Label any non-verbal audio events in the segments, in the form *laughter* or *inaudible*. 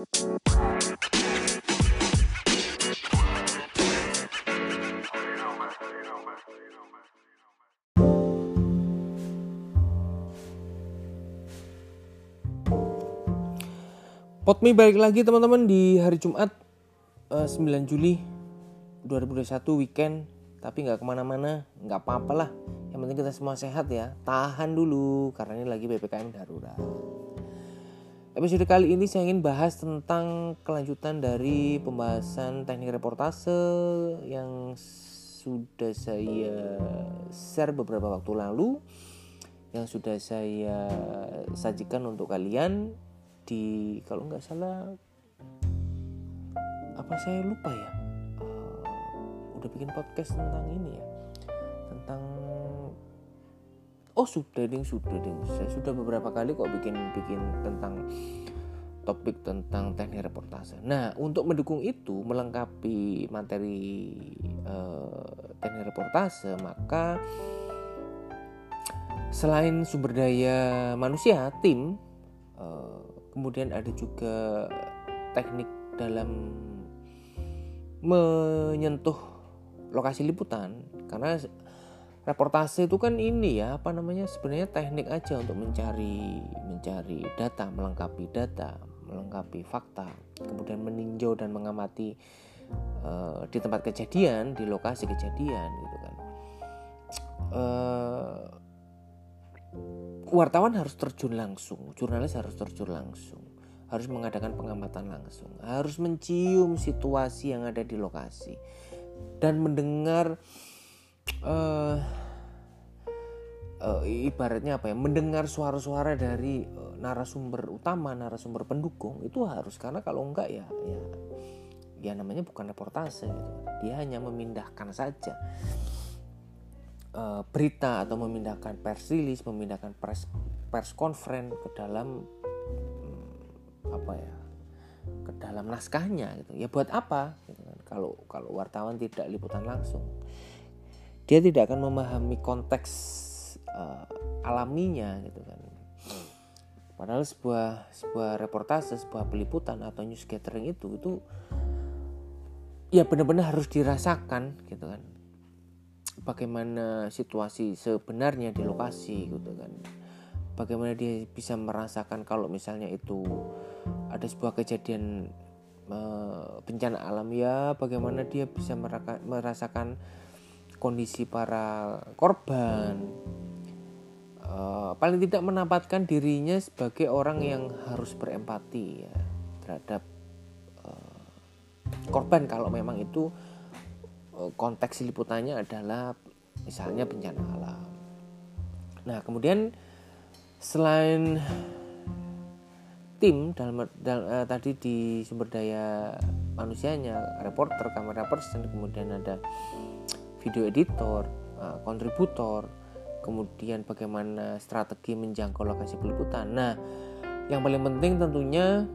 Potmi balik lagi teman-teman di hari Jumat uh, 9 Juli 2021 weekend. Tapi nggak ke mana-mana nggak apa-apa lah. Yang penting kita semua sehat ya. Tahan dulu karena ini lagi ppkm darurat episode kali ini saya ingin bahas tentang kelanjutan dari pembahasan teknik reportase yang sudah saya share beberapa waktu lalu yang sudah saya sajikan untuk kalian di kalau nggak salah apa saya lupa ya? Uh, udah bikin podcast tentang ini ya oh sudah ding. Sudah ding. Saya sudah beberapa kali kok bikin bikin tentang topik tentang teknik reportase. Nah, untuk mendukung itu, melengkapi materi uh, teknik reportase, maka selain sumber daya manusia, tim uh, kemudian ada juga teknik dalam menyentuh lokasi liputan. Karena reportase itu kan ini ya apa namanya sebenarnya teknik aja untuk mencari mencari data melengkapi data melengkapi fakta kemudian meninjau dan mengamati uh, di tempat kejadian di lokasi kejadian gitu kan. Uh, wartawan harus terjun langsung, jurnalis harus terjun langsung, harus mengadakan pengamatan langsung, harus mencium situasi yang ada di lokasi dan mendengar uh, uh, ibaratnya apa ya, mendengar suara-suara dari uh, narasumber utama, narasumber pendukung itu harus. Karena kalau enggak ya ya ya namanya bukan reportase gitu. Dia hanya memindahkan saja berita atau memindahkan pers rilis, memindahkan pers pers conference ke dalam um, apa ya? Ke dalam naskahnya gitu. Ya buat apa? Gitu kan. Kalau kalau wartawan tidak liputan langsung dia tidak akan memahami konteks uh, alaminya gitu kan. Padahal sebuah sebuah reportase sebuah peliputan atau news gathering itu itu ya benar-benar harus dirasakan gitu kan. Bagaimana situasi sebenarnya di lokasi gitu kan. Bagaimana dia bisa merasakan kalau misalnya itu ada sebuah kejadian uh, bencana alam ya bagaimana dia bisa merasakan kondisi para korban uh, paling tidak menempatkan dirinya sebagai orang yang harus berempati ya terhadap uh, korban kalau memang itu Eh, konteks liputannya adalah misalnya bencana alam. Nah, kemudian selain tim dalam, dalam uh, tadi di sumber daya manusianya, reporter, kamera person, kemudian ada video editor, uh, kontributor, kemudian bagaimana strategi menjangkau lokasi peliputan. Nah, yang paling penting tentunya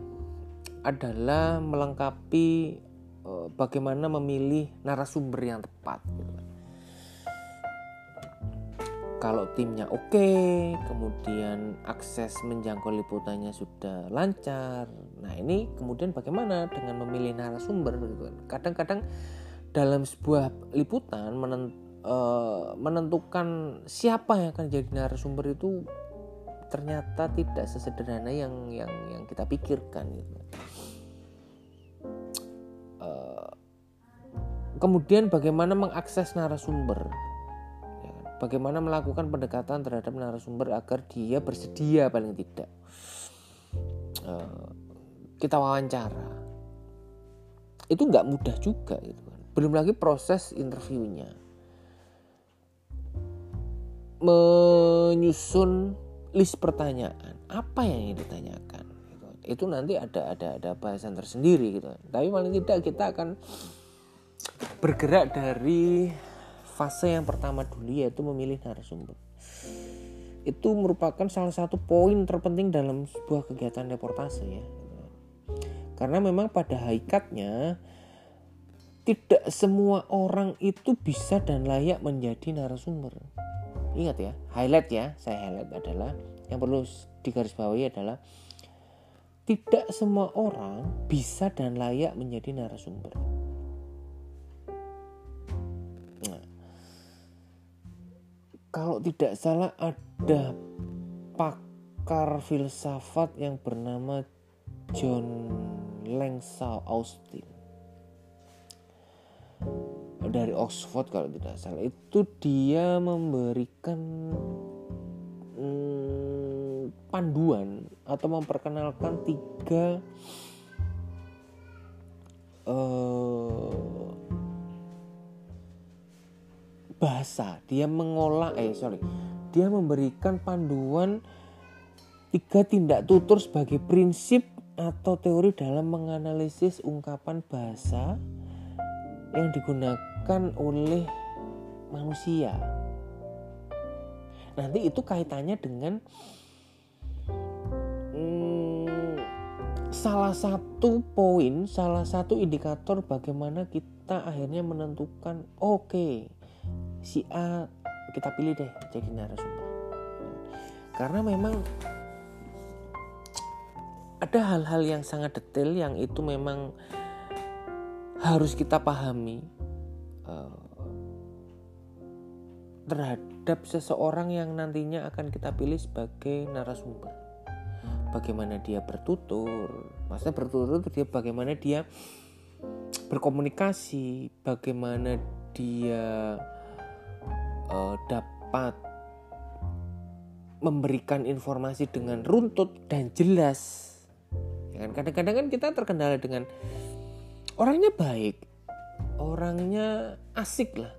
adalah melengkapi Eh, bagaimana memilih narasumber yang tepat gitu kan. Kalau timnya oke, okay, kemudian akses menjangkau liputannya sudah lancar. Nah, ini kemudian bagaimana dengan memilih narasumber gitu kan. Kadang-kadang dalam sebuah liputan eh, menentukan siapa yang akan jadi narasumber itu ternyata tidak sesederhana yang yang yang kita pikirkan gitu. kemudian bagaimana mengakses narasumber ya kan? bagaimana melakukan pendekatan terhadap narasumber agar dia bersedia paling tidak uh, kita wawancara itu nggak mudah juga gitu belum lagi proses interviewnya menyusun list pertanyaan apa yang ingin ditanyakan gitu. itu nanti ada ada ada bahasan tersendiri gitu tapi paling tidak kita akan bergerak dari fase yang pertama dulu yaitu memilih narasumber. Itu merupakan salah satu poin terpenting dalam sebuah kegiatan reportase ya. Karena memang pada hakikatnya tidak semua orang itu bisa dan layak menjadi narasumber. Ingat ya, highlight ya, saya highlight adalah yang perlu digarisbawahi adalah tidak semua orang bisa dan layak menjadi narasumber. Nah, kalau tidak salah ada pakar filsafat yang bernama John Langsau Austin dari Oxford kalau tidak salah. Itu dia memberikan hmm, panduan atau memperkenalkan tiga uh, bahasa. Dia mengolah eh sorry. Dia memberikan panduan tiga tindak tutur sebagai prinsip atau teori dalam menganalisis ungkapan bahasa yang digunakan oleh manusia. Nanti itu kaitannya dengan hmm, salah satu poin, salah satu indikator bagaimana kita akhirnya menentukan oke okay, si A kita pilih deh jadi narasumber. Karena memang ada hal-hal yang sangat detail yang itu memang harus kita pahami uh, terhadap seseorang yang nantinya akan kita pilih sebagai narasumber. Bagaimana dia bertutur, maksudnya bertutur itu dia bagaimana dia berkomunikasi, bagaimana dia uh, dapat memberikan informasi dengan runtut dan jelas. Ya kan? Kadang-kadang kan kita terkendala dengan orangnya baik orangnya asik lah.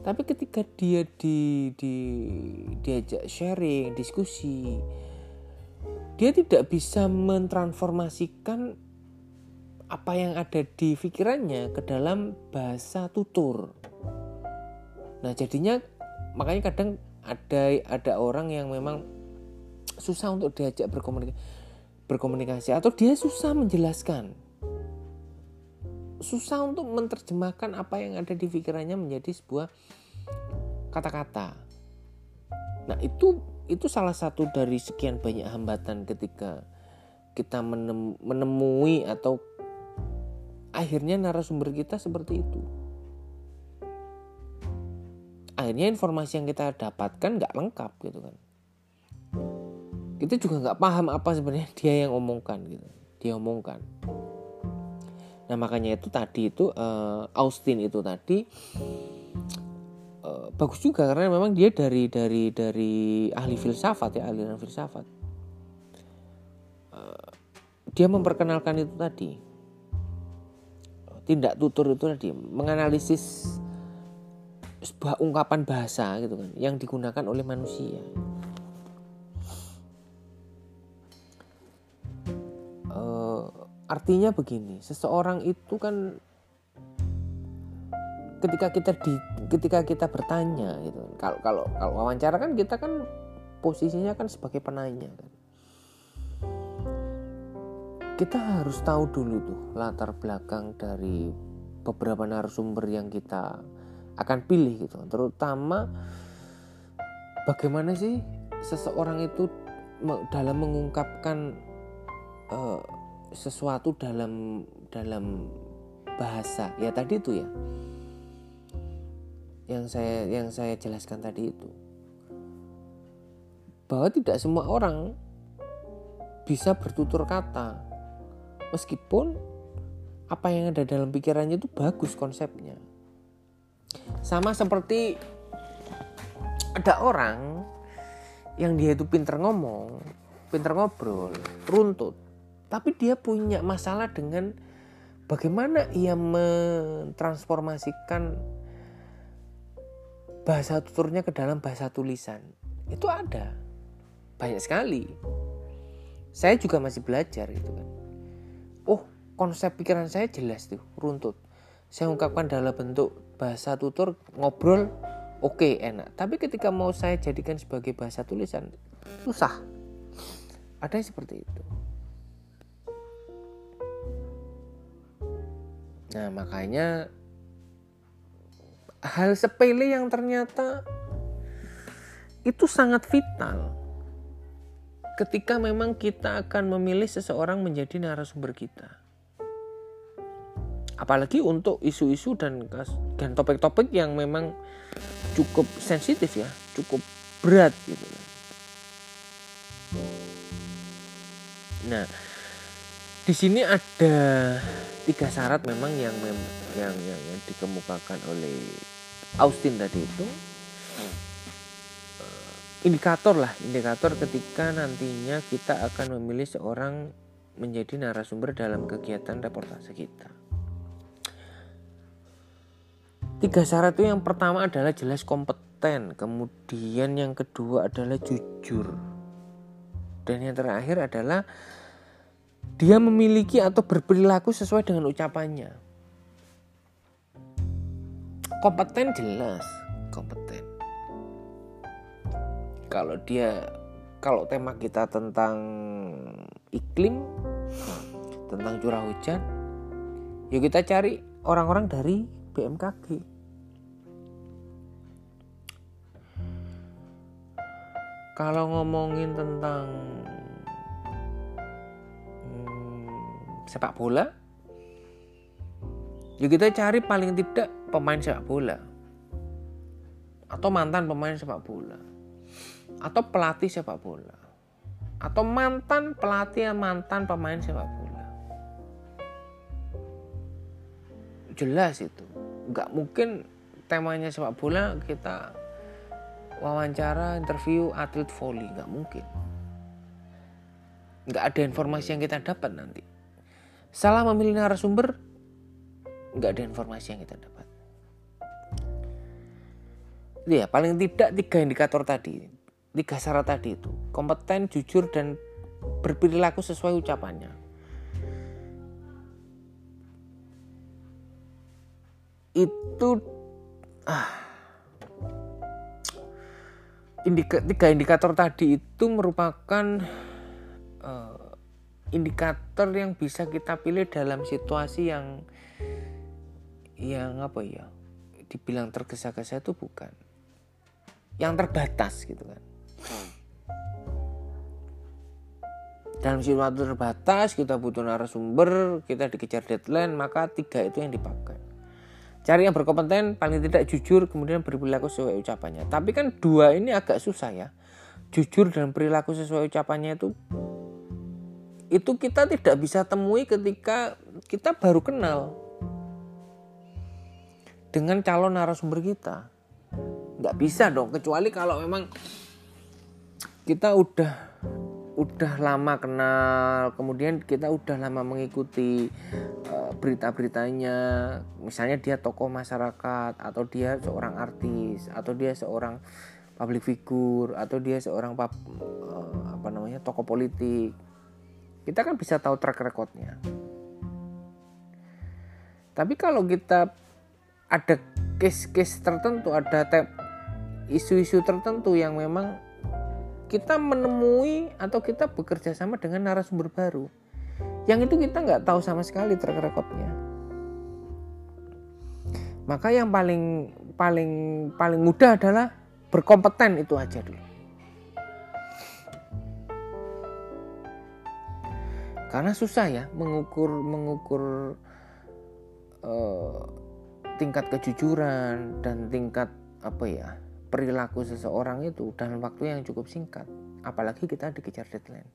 Tapi ketika dia di, di diajak sharing diskusi dia tidak bisa mentransformasikan apa yang ada di pikirannya ke dalam bahasa tutur. Nah jadinya makanya kadang ada ada orang yang memang susah untuk diajak berkomunikasi berkomunikasi atau dia susah menjelaskan susah untuk menerjemahkan apa yang ada di pikirannya menjadi sebuah kata-kata. Nah itu itu salah satu dari sekian banyak hambatan ketika kita menemui atau akhirnya narasumber kita seperti itu. Akhirnya informasi yang kita dapatkan nggak lengkap gitu kan. Kita juga nggak paham apa sebenarnya dia yang omongkan gitu dia omongkan nah makanya itu tadi itu uh, Austin itu tadi uh, bagus juga karena memang dia dari dari dari ahli filsafat ya aliran filsafat. Uh, dia memperkenalkan itu tadi. Tindak tutur itu tadi menganalisis sebuah ungkapan bahasa gitu kan yang digunakan oleh manusia artinya begini seseorang itu kan ketika kita di ketika kita bertanya gitu kalau kalau kalau wawancara kan kita kan posisinya kan sebagai penanya kan. Kita harus tahu dulu tuh latar belakang dari beberapa narasumber yang kita akan pilih gitu. Terutama bagaimana sih seseorang itu dalam mengungkapkan uh, sesuatu dalam dalam bahasa. Ya tadi itu ya. Yang saya yang saya jelaskan tadi itu. Bahwa tidak semua orang bisa bertutur kata. Meskipun apa yang ada dalam pikirannya itu bagus konsepnya. Sama seperti ada orang yang dia itu pinter ngomong pinter ngobrol runtut tapi dia punya masalah dengan bagaimana ia mentransformasikan bahasa tuturnya ke dalam bahasa tulisan. Itu ada. Banyak sekali. Saya juga masih belajar gitu kan. Oh, konsep pikiran saya jelas tuh, runtut. Saya ungkapkan dalam bentuk bahasa tutur, ngobrol, oke okay, enak. Tapi ketika mau saya jadikan sebagai bahasa tulisan, susah. Ada yang seperti itu. Nah, makanya hal sepele yang ternyata itu sangat vital. ketika memang kita akan memilih seseorang menjadi narasumber kita. Apalagi untuk isu-isu dan dan topik-topik yang memang cukup sensitif ya, cukup berat gitu. Nah, di sini ada tiga syarat memang yang yang yang, yang dikemukakan oleh Austin tadi itu. Eh, indikator lah indikator ketika nantinya kita akan memilih seorang menjadi narasumber dalam kegiatan reportase kita. Tiga syarat itu yang pertama adalah jelas kompeten kemudian yang kedua adalah jujur dan yang terakhir adalah dia memiliki atau berperilaku sesuai dengan ucapannya. Kompeten jelas, kompeten. Kalau dia kalau tema kita tentang iklim, tentang curah hujan, ya kita cari orang-orang dari BMKG. Kalau ngomongin tentang sepak bola ya kita cari paling tidak pemain sepak bola atau mantan pemain sepak bola atau pelatih sepak bola atau mantan pelatih mantan pemain sepak bola. Jelas itu. Nggak mungkin temanya sepak bola kita wawancara interview atlet volley nggak mungkin. Nggak ada informasi yang kita dapat nanti Salah memilih narasumber, nggak ada informasi yang kita dapat. Ya, paling tidak tiga indikator tadi, tiga syarat tadi itu, kompeten, jujur, dan berperilaku sesuai ucapannya. Itu ah, indika, tiga indikator tadi itu merupakan uh, indikator yang bisa kita pilih dalam situasi yang yang apa ya dibilang tergesa-gesa itu bukan. Yang terbatas gitu kan. Dalam situasi terbatas kita butuh narasumber kita dikejar deadline maka tiga itu yang dipakai. Cari yang berkompeten paling tidak jujur kemudian berperilaku sesuai ucapannya. Tapi kan dua ini agak susah ya. Jujur dan perilaku sesuai ucapannya itu itu kita tidak bisa temui ketika kita baru kenal dengan calon narasumber kita. Nggak bisa dong kecuali kalau memang kita udah udah lama kenal kemudian kita udah lama mengikuti uh, berita-beritanya. Misalnya dia tokoh masyarakat atau dia seorang artis atau dia seorang public figure atau dia seorang uh, apa namanya tokoh politik kita kan bisa tahu track recordnya. Tapi kalau kita ada case-case tertentu ada isu-isu tertentu yang memang kita menemui atau kita bekerja sama dengan narasumber baru yang itu kita nggak tahu sama sekali track recordnya. Maka yang paling paling paling mudah adalah berkompeten itu aja dulu karena susah ya mengukur mengukur uh, tingkat kejujuran dan tingkat apa ya perilaku seseorang itu dalam waktu yang cukup singkat. Apalagi kita dikejar deadline.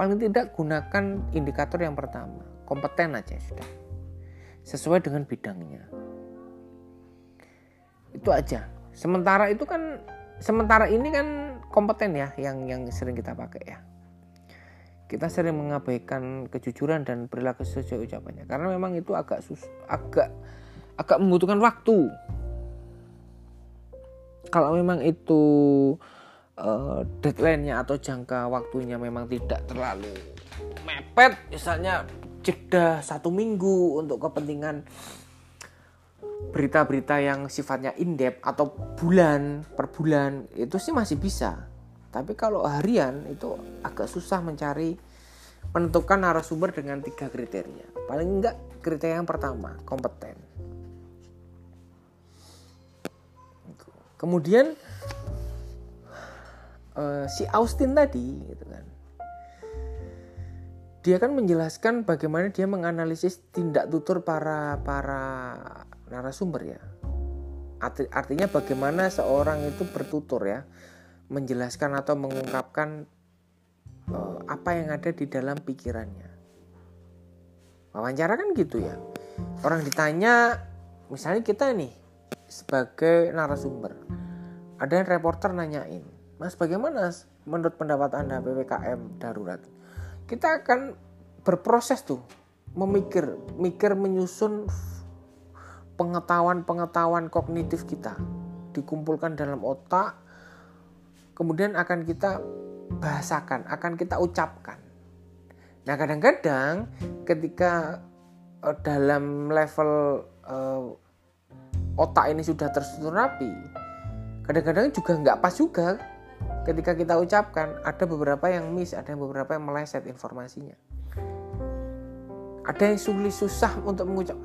Paling tidak gunakan indikator yang pertama kompeten aja sudah. Sesuai dengan bidangnya. Itu aja. Sementara itu kan sementara ini kan kompeten ya yang yang sering kita pakai ya kita sering mengabaikan kejujuran dan perilaku sesuai ucapannya. Karena memang itu agak sus agak agak membutuhkan waktu. Kalau memang itu uh, deadline-nya atau jangka waktunya memang tidak terlalu mepet misalnya jeda satu minggu untuk kepentingan berita-berita yang sifatnya in-depth atau bulan per bulan itu sih masih bisa tapi kalau harian itu agak susah mencari menentukan narasumber dengan tiga kriteria. Paling enggak kriteria yang pertama, kompeten. Kemudian uh, si Austin tadi gitu kan dia kan menjelaskan bagaimana dia menganalisis tindak tutur para para narasumber ya artinya bagaimana seorang itu bertutur ya menjelaskan atau mengungkapkan uh, apa yang ada di dalam pikirannya. Wawancara kan gitu ya. Orang ditanya misalnya kita nih sebagai narasumber ada yang reporter nanyain mas bagaimana menurut pendapat anda ppkm darurat? Kita akan berproses tuh memikir mikir menyusun pengetahuan-pengetahuan kognitif kita dikumpulkan dalam otak kemudian akan kita bahasakan akan kita ucapkan. Nah kadang-kadang ketika uh, dalam level uh, otak ini sudah tersusun rapi kadang-kadang juga nggak pas juga ketika kita ucapkan. Ada beberapa yang miss ada yang beberapa yang meleset informasinya. Ada yang sulit susah untuk mengucap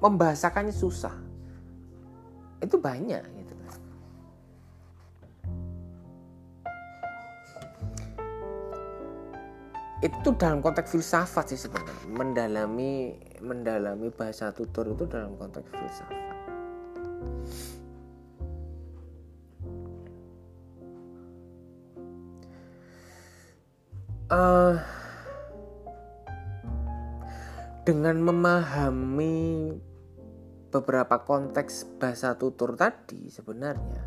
membahasakannya susah. Itu banyak itu dalam konteks filsafat sih sebenarnya. Mendalami mendalami bahasa tutur itu dalam konteks filsafat. Uh, dengan memahami beberapa konteks bahasa tutur tadi sebenarnya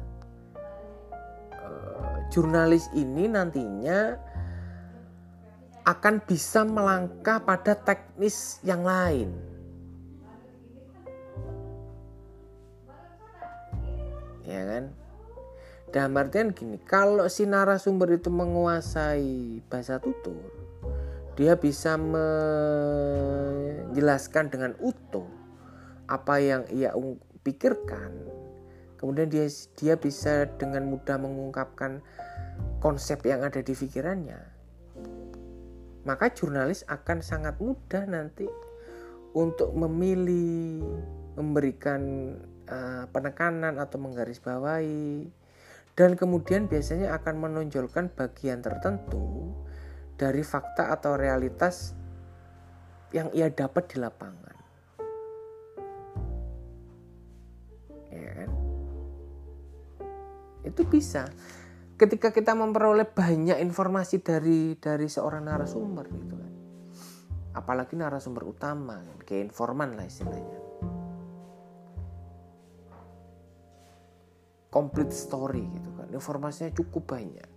uh, jurnalis ini nantinya akan bisa melangkah pada teknis yang lain. Ya kan? Dalam artian gini, kalau si narasumber itu menguasai bahasa tutur, dia bisa menjelaskan dengan utuh apa yang ia pikirkan. Kemudian dia dia bisa dengan mudah mengungkapkan konsep yang ada di pikirannya. Maka jurnalis akan sangat mudah nanti untuk memilih, memberikan uh, penekanan atau menggarisbawahi dan kemudian biasanya akan menonjolkan bagian tertentu dari fakta atau realitas yang ia dapat di lapangan. Ya kan? Itu bisa. Ketika kita memperoleh banyak informasi dari dari seorang narasumber gitu kan. Apalagi narasumber utama, kayak informan lah istilahnya. Complete story gitu kan. Informasinya cukup banyak.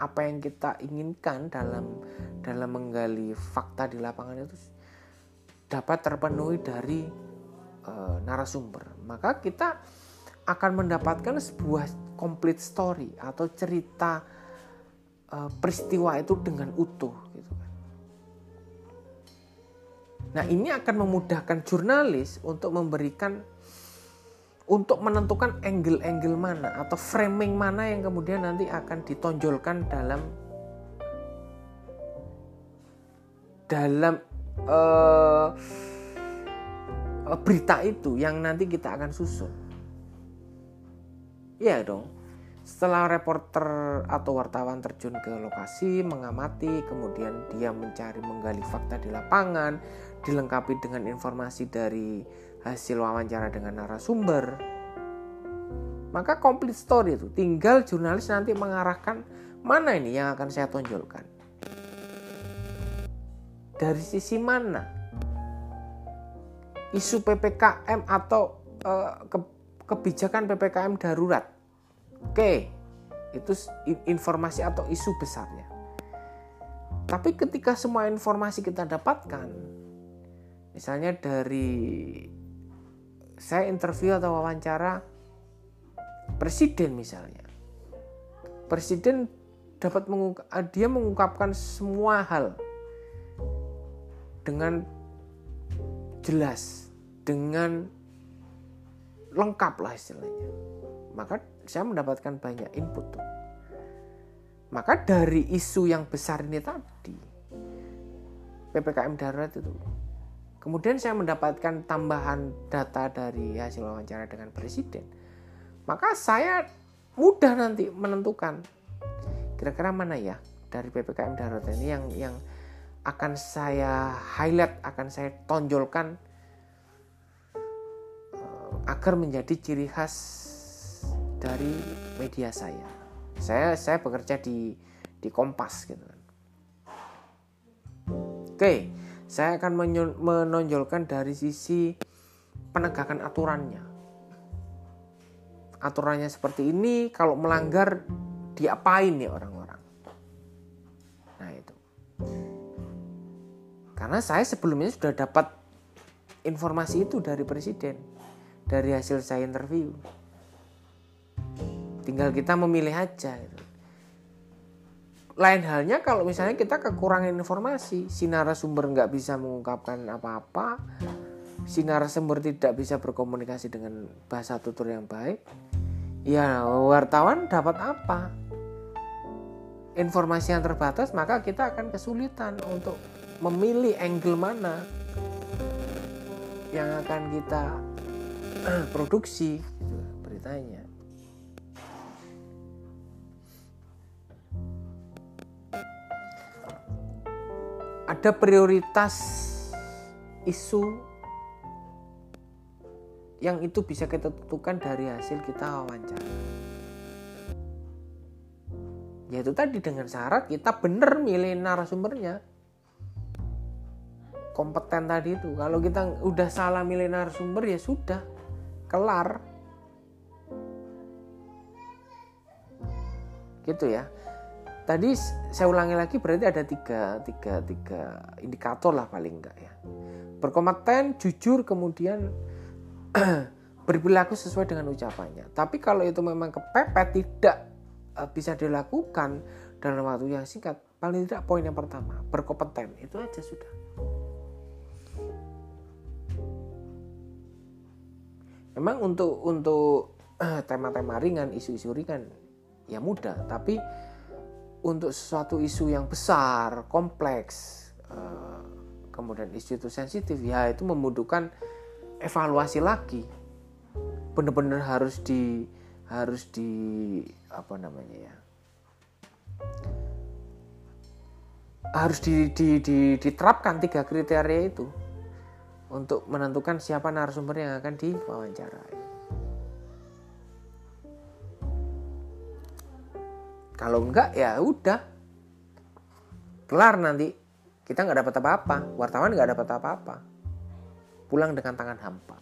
Apa yang kita inginkan dalam dalam menggali fakta di lapangan itu dapat terpenuhi dari uh, narasumber. Maka kita akan mendapatkan sebuah complete story atau cerita uh, peristiwa itu dengan utuh gitu kan nah ini akan memudahkan jurnalis untuk memberikan untuk menentukan angle-angle mana atau framing mana yang kemudian nanti akan ditonjolkan dalam dalam uh, berita itu yang nanti kita akan susun. Iya dong. Setelah reporter atau wartawan terjun ke lokasi, mengamati, kemudian dia mencari menggali fakta di lapangan, dilengkapi dengan informasi dari hasil wawancara dengan narasumber maka complete story itu. Tinggal jurnalis nanti mengarahkan mana ini yang akan saya tonjolkan. Dari sisi mana? Isu PPKM atau uh, ke, kebijakan PPKM darurat oke itu informasi atau isu besarnya tapi ketika semua informasi kita dapatkan misalnya dari saya interview atau wawancara presiden misalnya. Presiden dapat mengungkap, dia mengungkapkan semua hal dengan jelas, dengan lengkap lah istilahnya. Maka saya mendapatkan banyak input tuh. Maka dari isu yang besar ini tadi, PPKM darurat itu Kemudian saya mendapatkan tambahan data dari hasil wawancara dengan presiden. Maka saya mudah nanti menentukan kira-kira mana ya dari ppkm darurat ini yang yang akan saya highlight akan saya tonjolkan agar menjadi ciri khas dari media saya. Saya saya bekerja di di Kompas gitu kan. Oke saya akan menonjolkan dari sisi penegakan aturannya. Aturannya seperti ini kalau melanggar diapain nih orang-orang? Nah itu. Karena saya sebelumnya sudah dapat informasi itu dari presiden dari hasil saya interview tinggal kita memilih aja gitu. lain halnya kalau misalnya kita kekurangan informasi si narasumber nggak bisa mengungkapkan apa-apa si narasumber tidak bisa berkomunikasi dengan bahasa tutur yang baik ya wartawan dapat apa informasi yang terbatas maka kita akan kesulitan untuk memilih angle mana yang akan kita *clears throat* produksi gitu, beritanya. Ada prioritas isu yang itu bisa kita tentukan dari hasil kita wawancara. Yaitu tadi dengan syarat kita benar milih narasumbernya. Kompeten tadi itu. Kalau kita udah salah milih narasumber ya sudah kelar gitu ya tadi saya ulangi lagi berarti ada tiga, tiga, tiga indikator lah paling enggak ya berkompeten jujur kemudian *clears throat* berperilaku sesuai dengan ucapannya. Tapi kalau itu memang kepepet tidak uh, bisa dilakukan dalam waktu yang singkat, paling tidak poin yang pertama berkompeten itu aja sudah. Memang untuk untuk uh, tema-tema ringan, isu-isu ringan ya mudah, tapi untuk sesuatu isu yang besar, kompleks, uh, kemudian isu itu sensitif, ya itu membutuhkan evaluasi lagi. Benar-benar harus di harus di apa namanya ya? Harus di, di, di, diterapkan tiga kriteria itu untuk menentukan siapa narasumber yang akan diwawancarai. Kalau enggak ya udah kelar nanti kita nggak dapat apa-apa, wartawan nggak dapat apa-apa pulang dengan tangan hampa.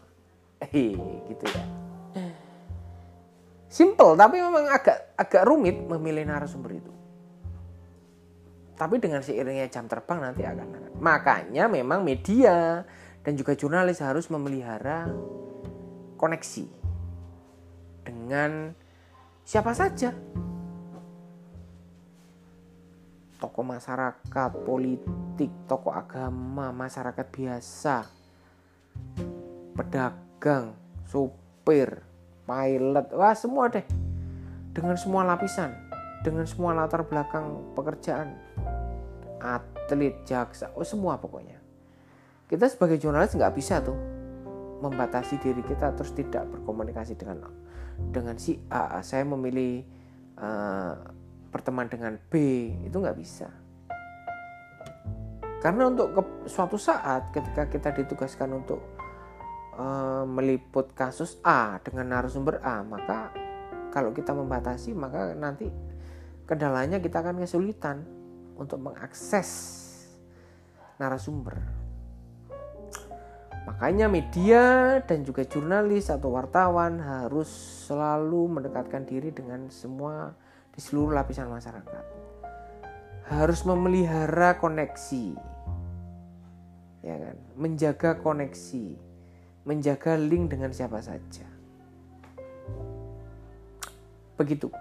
Eh, gitu ya. Simple, tapi memang agak agak rumit memilih narasumber itu. Tapi dengan seiringnya jam terbang nanti akan Makanya memang media dan juga jurnalis harus memelihara koneksi dengan siapa saja. Tokoh masyarakat, politik, tokoh agama, masyarakat biasa, pedagang, supir, pilot, wah semua deh. Dengan semua lapisan, dengan semua latar belakang pekerjaan, atlet, jaksa, oh semua pokoknya. Kita sebagai jurnalis nggak bisa tuh membatasi diri kita terus tidak berkomunikasi dengan dengan si A. Saya memilih uh, dengan B itu nggak bisa. Karena untuk ke, suatu saat ketika kita ditugaskan untuk uh, meliput kasus A dengan narasumber A, maka kalau kita membatasi maka nanti kendalanya kita akan kesulitan untuk mengakses narasumber. Makanya media dan juga jurnalis atau wartawan harus selalu mendekatkan diri dengan semua di seluruh lapisan masyarakat. Harus memelihara koneksi ya kan? Menjaga koneksi menjaga link dengan siapa saja. Begitu